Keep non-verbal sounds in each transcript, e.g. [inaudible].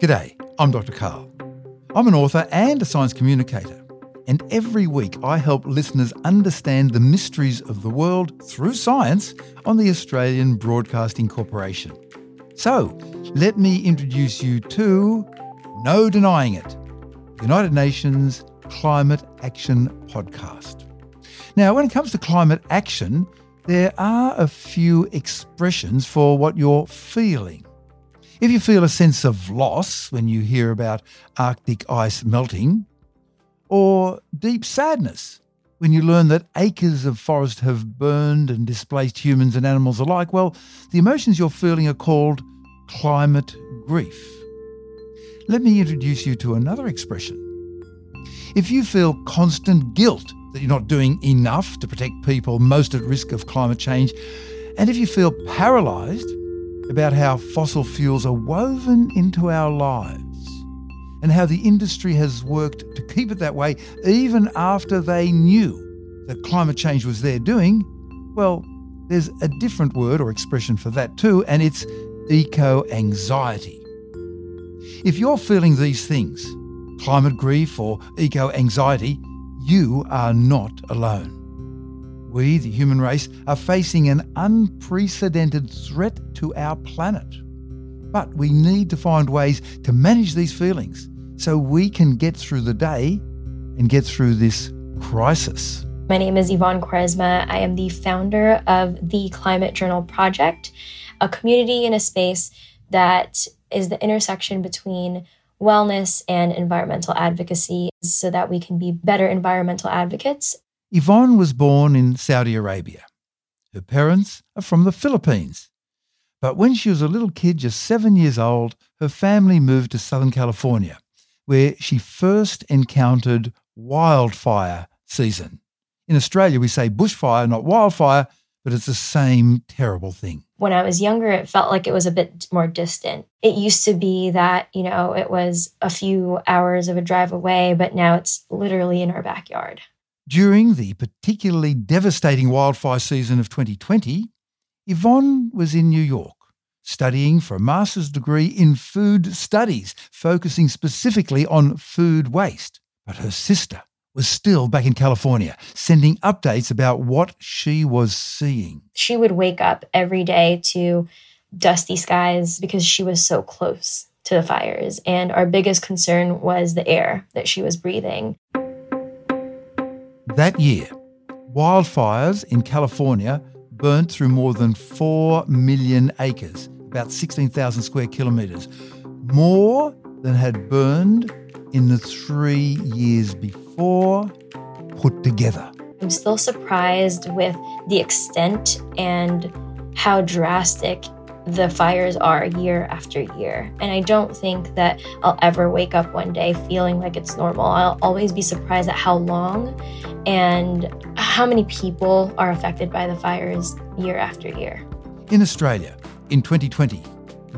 G'day, I'm Dr. Karl. I'm an author and a science communicator, and every week I help listeners understand the mysteries of the world through science on the Australian Broadcasting Corporation. So, let me introduce you to No Denying It, United Nations Climate Action Podcast. Now, when it comes to climate action, there are a few expressions for what you're feeling. If you feel a sense of loss when you hear about Arctic ice melting, or deep sadness when you learn that acres of forest have burned and displaced humans and animals alike, well, the emotions you're feeling are called climate grief. Let me introduce you to another expression. If you feel constant guilt that you're not doing enough to protect people most at risk of climate change, and if you feel paralysed about how fossil fuels are woven into our lives and how the industry has worked to keep it that way even after they knew that climate change was their doing, well, there's a different word or expression for that too, and it's eco-anxiety. If you're feeling these things, climate grief or eco-anxiety, you are not alone. We, the human race, are facing an unprecedented threat to our planet. But we need to find ways to manage these feelings so we can get through the day and get through this crisis. My name is Yvonne Quaresma. I am the founder of the Climate Journal Project, a community and a space that is the intersection between wellness and environmental advocacy so that we can be better environmental advocates Yvonne was born in Saudi Arabia. Her parents are from the Philippines. But when she was a little kid, just seven years old, her family moved to Southern California, where she first encountered wildfire season. In Australia, we say bushfire, not wildfire, but it's the same terrible thing. When I was younger, it felt like it was a bit more distant. It used to be that, you know, it was a few hours of a drive away, but now it's literally in our backyard. During the particularly devastating wildfire season of 2020, Yvonne was in New York studying for a master's degree in food studies, focusing specifically on food waste. But her sister was still back in California, sending updates about what she was seeing. She would wake up every day to dusty skies because she was so close to the fires. And our biggest concern was the air that she was breathing. That year, wildfires in California burnt through more than 4 million acres, about 16,000 square kilometres, more than had burned in the three years before put together. I'm still surprised with the extent and how drastic the fires are year after year. And I don't think that I'll ever wake up one day feeling like it's normal. I'll always be surprised at how long and how many people are affected by the fires year after year. In Australia, in 2020,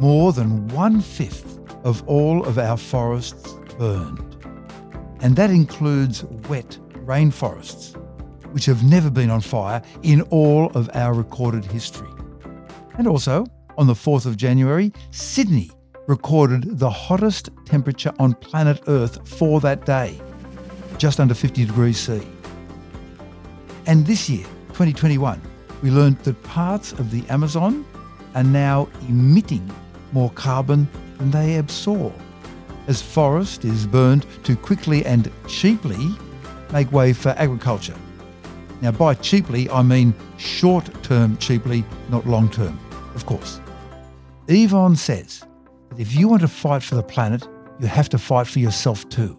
more than one fifth of all of our forests burned. And that includes wet rainforests, which have never been on fire in all of our recorded history. And also, on the 4th of January, Sydney recorded the hottest temperature on planet Earth for that day, just under 50 degrees C. And this year, 2021, we learned that parts of the Amazon are now emitting more carbon than they absorb, as forest is burned to quickly and cheaply make way for agriculture. Now, by cheaply, I mean short-term cheaply, not long-term, of course. Yvonne says that if you want to fight for the planet, you have to fight for yourself too.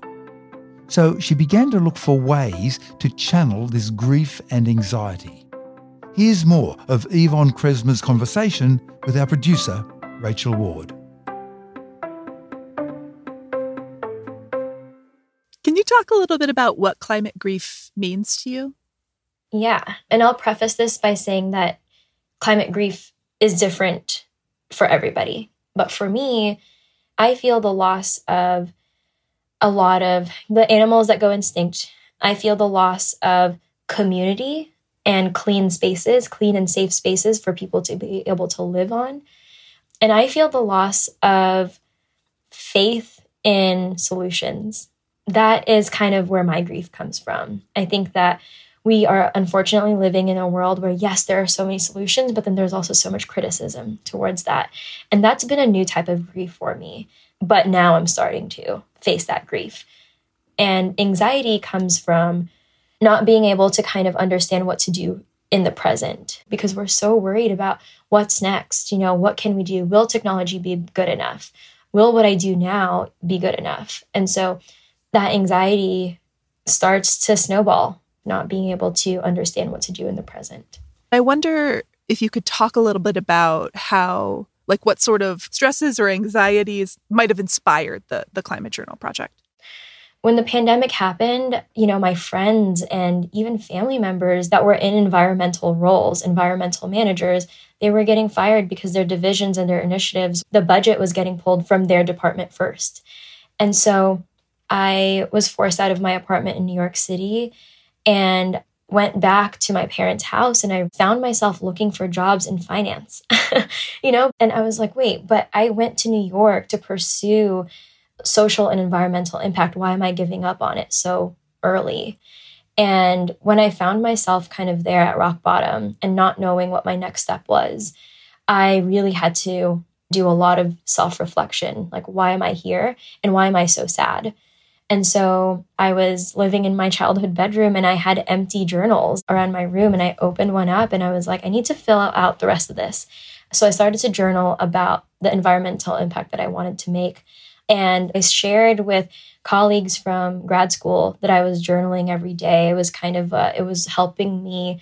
So she began to look for ways to channel this grief and anxiety. Here's more of Yvonne Quaresma's conversation with our producer, Rachel Ward. Can you talk a little bit about what climate grief means to you? Yeah, and I'll preface this by saying that climate grief is different for everybody. But for me, I feel the loss of a lot of the animals that go extinct. I feel the loss of community and clean spaces, clean and safe spaces for people to be able to live on. And I feel the loss of faith in solutions. That is kind of where my grief comes from. I think that we are unfortunately living in a world where, yes, there are so many solutions, but then there's also so much criticism towards that. And that's been a new type of grief for me. But now I'm starting to face that grief. And anxiety comes from not being able to kind of understand what to do in the present because we're so worried about what's next. You know, what can we do? Will technology be good enough? Will what I do now be good enough? And so that anxiety starts to snowball, not being able to understand what to do in the present. I wonder if you could talk a little bit about how, like, what sort of stresses or anxieties might have inspired the, the Climate Journal project when the pandemic happened, you know, my friends and even family members that were in environmental roles, environmental managers, they were getting fired because their divisions and their initiatives, the budget was getting pulled from their department first. And so I was forced out of my apartment in New York City and went back to my parents' house and I found myself looking for jobs in finance. [laughs] you know, and I was like, "Wait, but I went to New York to pursue social and environmental impact. Why am I giving up on it so early? And when I found myself kind of there at rock bottom and not knowing what my next step was, I really had to do a lot of self reflection like, why am I here? And why am I so sad? And so I was living in my childhood bedroom and I had empty journals around my room. And I opened one up and I was like, I need to fill out the rest of this. So I started to journal about the environmental impact that I wanted to make. And I shared with colleagues from grad school that I was journaling every day. It was kind of, it was helping me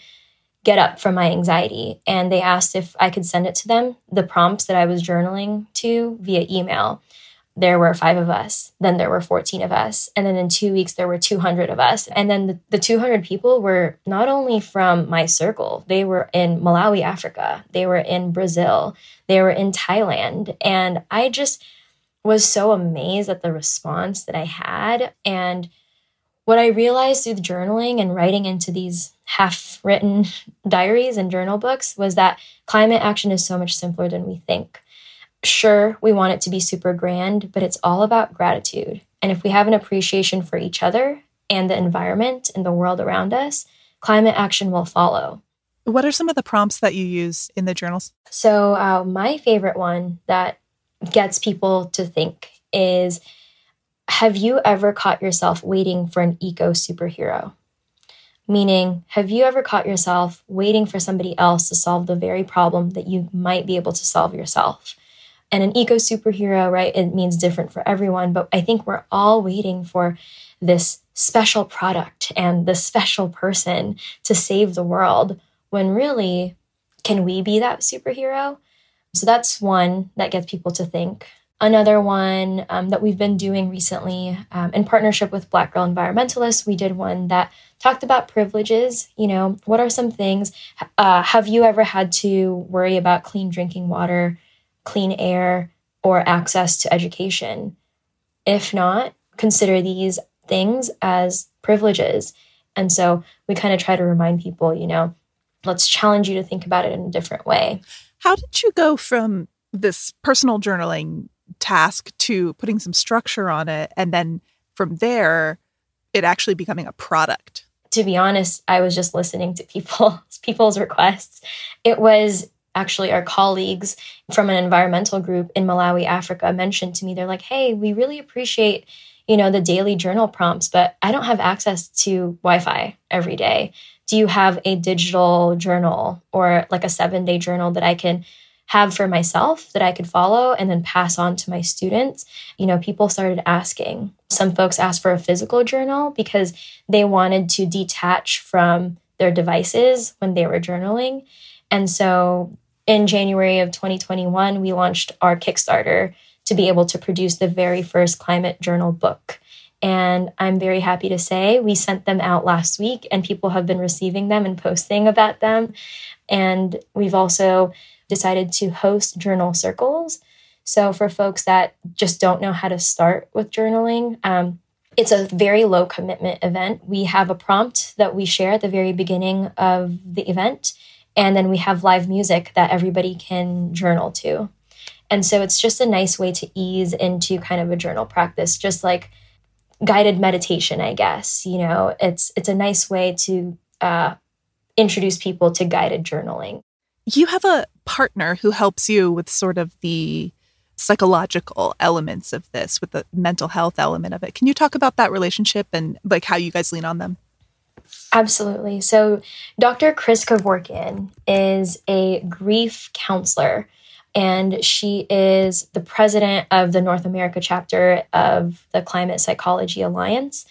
get up from my anxiety. And they asked if I could send it to them, the prompts that I was journaling to via email. There were five of us. Then there were 14 of us. And then in two weeks, there were 200 of us. And then the, the 200 people were not only from my circle, they were in Malawi, Africa. They were in Brazil. They were in Thailand. And I just, was so amazed at the response that I had. And what I realized through the journaling and writing into these half written [laughs] diaries and journal books was that climate action is so much simpler than we think. Sure, we want it to be super grand, but it's all about gratitude. And if we have an appreciation for each other and the environment and the world around us, climate action will follow. What are some of the prompts that you use in the journals? So, uh, my favorite one that gets people to think is have you ever caught yourself waiting for an eco superhero? Meaning, have you ever caught yourself waiting for somebody else to solve the very problem that you might be able to solve yourself? And an eco superhero, right? It means different for everyone, but I think we're all waiting for this special product and the special person to save the world when really, can we be that superhero? So that's one that gets people to think. Another one um, that we've been doing recently um, in partnership with Black Girl Environmentalists, we did one that talked about privileges. You know, what are some things? Uh, have you ever had to worry about clean drinking water, clean air, or access to education? If not, consider these things as privileges. And so we kind of try to remind people, you know, let's challenge you to think about it in a different way. How did you go from this personal journaling task to putting some structure on it and then from there it actually becoming a product? To be honest, I was just listening to people [laughs] people's requests. It was actually our colleagues from an environmental group in Malawi, Africa mentioned to me they're like, "Hey, we really appreciate you know the daily journal prompts but i don't have access to wi-fi every day do you have a digital journal or like a seven day journal that I can have for myself that I could follow and then pass on to my students? You know, people started asking. Some folks asked for a physical journal because they wanted to detach from their devices when they were journaling. And so in January of 2021, we launched our Kickstarter to be able to produce the very first climate journal book. And I'm very happy to say we sent them out last week, and people have been receiving them and posting about them. And we've also decided to host journal circles. So, for folks that just don't know how to start with journaling, um, it's a very low commitment event. We have a prompt that we share at the very beginning of the event, and then we have live music that everybody can journal to. And so it's just a nice way to ease into kind of a journal practice, just like guided meditation, I guess. You know, it's it's a nice way to uh, introduce people to guided journaling. You have a partner who helps you with sort of the psychological elements of this, with the mental health element of it. Can you talk about that relationship and like how you guys lean on them? Absolutely. So, Dr. Kris Kevorkian is a grief counselor, and she is the president of the North America chapter of the Climate Psychology Alliance.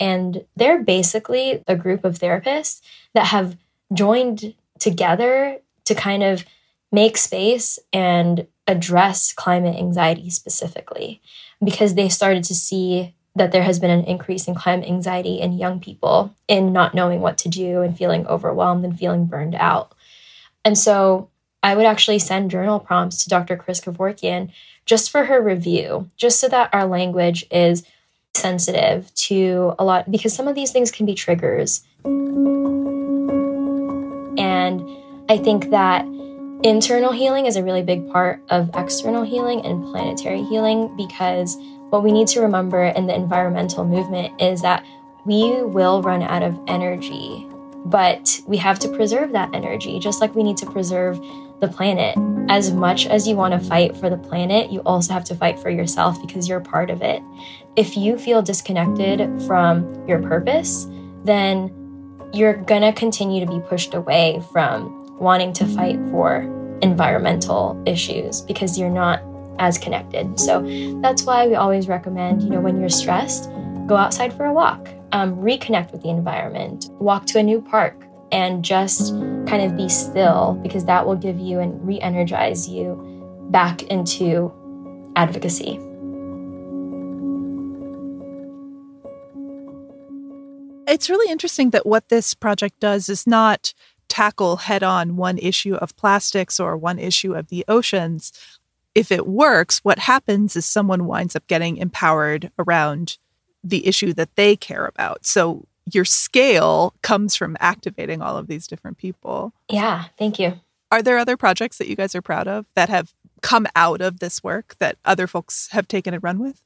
And they're basically a group of therapists that have joined together to kind of make space and address climate anxiety specifically because they started to see that there has been an increase in climate anxiety in young people in not knowing what to do and feeling overwhelmed and feeling burned out. And so I would actually send journal prompts to Dr. Kris Kevorkian just for her review, just so that our language is sensitive to a lot, because some of these things can be triggers. And I think that internal healing is a really big part of external healing and planetary healing because what we need to remember in the environmental movement is that we will run out of energy, but we have to preserve that energy, just like we need to preserve the planet. As much as you want to fight for the planet, you also have to fight for yourself because you're part of it. If you feel disconnected from your purpose, then you're going to continue to be pushed away from wanting to fight for environmental issues because you're not as connected. So that's why we always recommend, you know, when you're stressed, go outside for a walk, um, reconnect with the environment, walk to a new park, and just kind of be still because that will give you and re energize you back into advocacy. It's really interesting that what this project does is not tackle head on one issue of plastics or one issue of the oceans if it works, what happens is someone winds up getting empowered around the issue that they care about. So your scale comes from activating all of these different people. Yeah, thank you. Are there other projects that you guys are proud of that have come out of this work that other folks have taken and run with?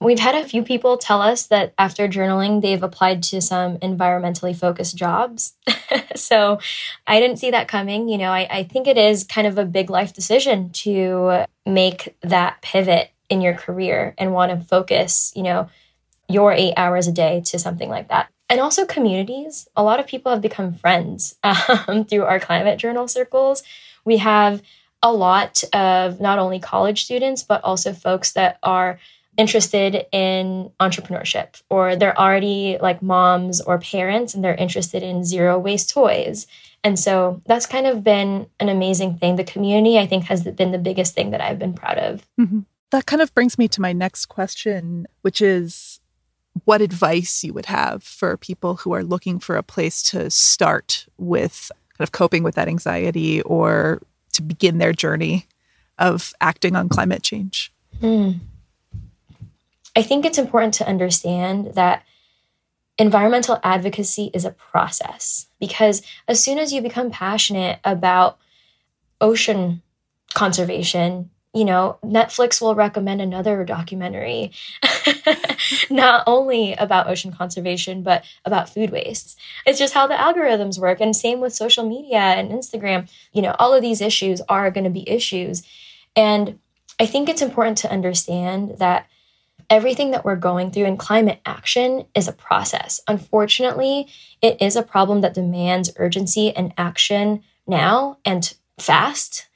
We've had a few people tell us that after journaling, they've applied to some environmentally focused jobs. [laughs] so I didn't see that coming. You know, I, I think it is kind of a big life decision to make that pivot in your career and want to focus, you know, your eight hours a day to something like that. And also communities. A lot of people have become friends [laughs] um, through our climate journal circles. We have a lot of not only college students, but also folks that are interested in entrepreneurship or they're already like moms or parents and they're interested in zero waste toys. And so that's kind of been an amazing thing. The community, I think, has been the biggest thing that I've been proud of. Mm-hmm. That kind of brings me to my next question, which is what advice you would have for people who are looking for a place to start with kind of coping with that anxiety or to begin their journey of acting on climate change? Mm. I think it's important to understand that environmental advocacy is a process because as soon as you become passionate about ocean conservation, you know, Netflix will recommend another documentary, [laughs] not only about ocean conservation, but about food waste. It's just how the algorithms work. And same with social media and Instagram. You know, all of these issues are going to be issues. And I think it's important to understand that everything that we're going through in climate action is a process. Unfortunately, it is a problem that demands urgency and action now and fast.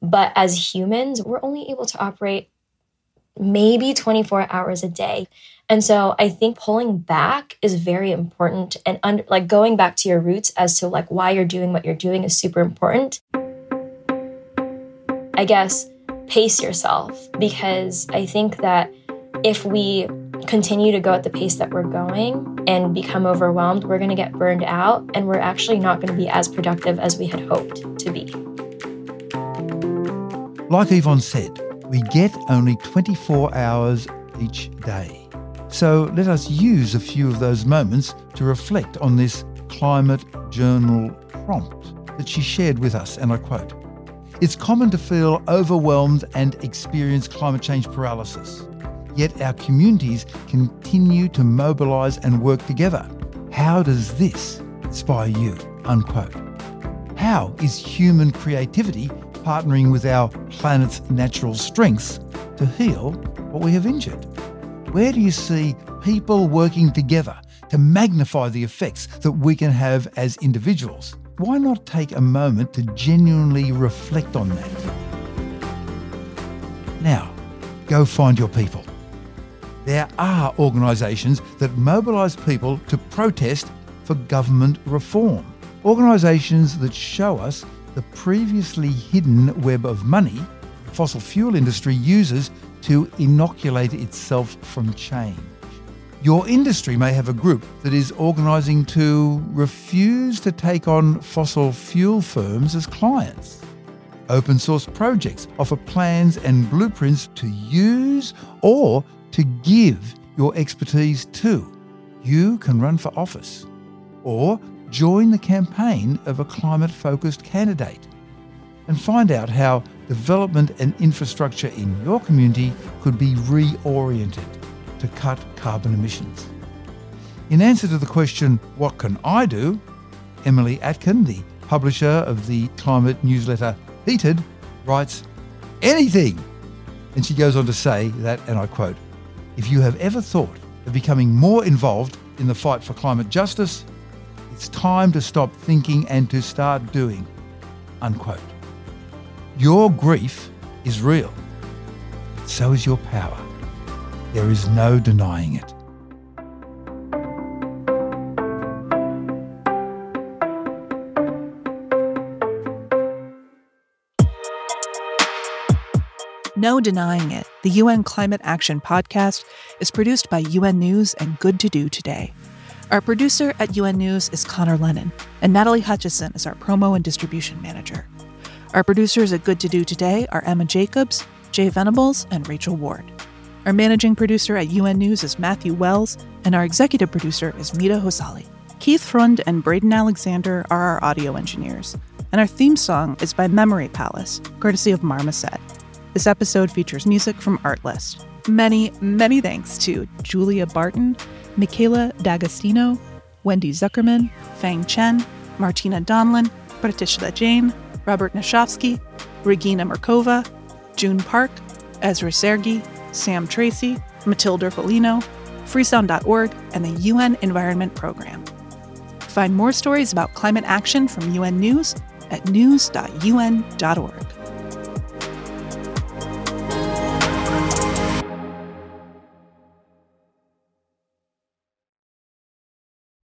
But as humans, we're only able to operate maybe 24 hours a day. And so I think pulling back is very important and under, like going back to your roots as to like why you're doing what you're doing is super important. I guess pace yourself because I think that if we continue to go at the pace that we're going and become overwhelmed, we're going to get burned out and we're actually not going to be as productive as we had hoped to be. Like Yvonne said, we get only 24 hours each day. So let us use a few of those moments to reflect on this climate journal prompt that she shared with us, and I quote It's common to feel overwhelmed and experience climate change paralysis. Yet our communities continue to mobilise and work together. How does this inspire you? Unquote. How is human creativity partnering with our planet's natural strengths to heal what we have injured? Where do you see people working together to magnify the effects that we can have as individuals? Why not take a moment to genuinely reflect on that? Now, go find your people. There are organisations that mobilise people to protest for government reform. Organisations that show us the previously hidden web of money the fossil fuel industry uses to inoculate itself from change. Your industry may have a group that is organising to refuse to take on fossil fuel firms as clients. Open source projects offer plans and blueprints to use or to give your expertise to. You can run for office or join the campaign of a climate focused candidate and find out how development and infrastructure in your community could be reoriented to cut carbon emissions. In answer to the question, What can I do? Emily Atkin, the publisher of the climate newsletter Heated, writes, Anything! And she goes on to say that, and I quote, if you have ever thought of becoming more involved in the fight for climate justice, it's time to stop thinking and to start doing. Unquote. Your grief is real. So is your power. There is no denying it. No denying it. The UN Climate Action Podcast is produced by UN News and Good to Do Today. Our producer at UN News is Connor Lennon, and Natalie Hutchison is our promo and distribution manager. Our producers at Good to Do Today are Emma Jacobs, Jay Venables, and Rachel Ward. Our managing producer at UN News is Matthew Wells, and our executive producer is Mita Hosali. Keith Frund and Braden Alexander are our audio engineers, and our theme song is by Memory Palace, courtesy of Marmoset. This episode features music from Artlist. Many, many thanks to Julia Barton, Michaela D'Agostino, Wendy Zuckerman, Fang Chen, Martina Donlin, Pratishtha Jain, Robert Nashofsky, Regina Markova, June Park, Ezra Sergi, Sam Tracy, Matilda Folino, freesound.org, and the UN Environment Program. Find more stories about climate action from UN News at news.un.org.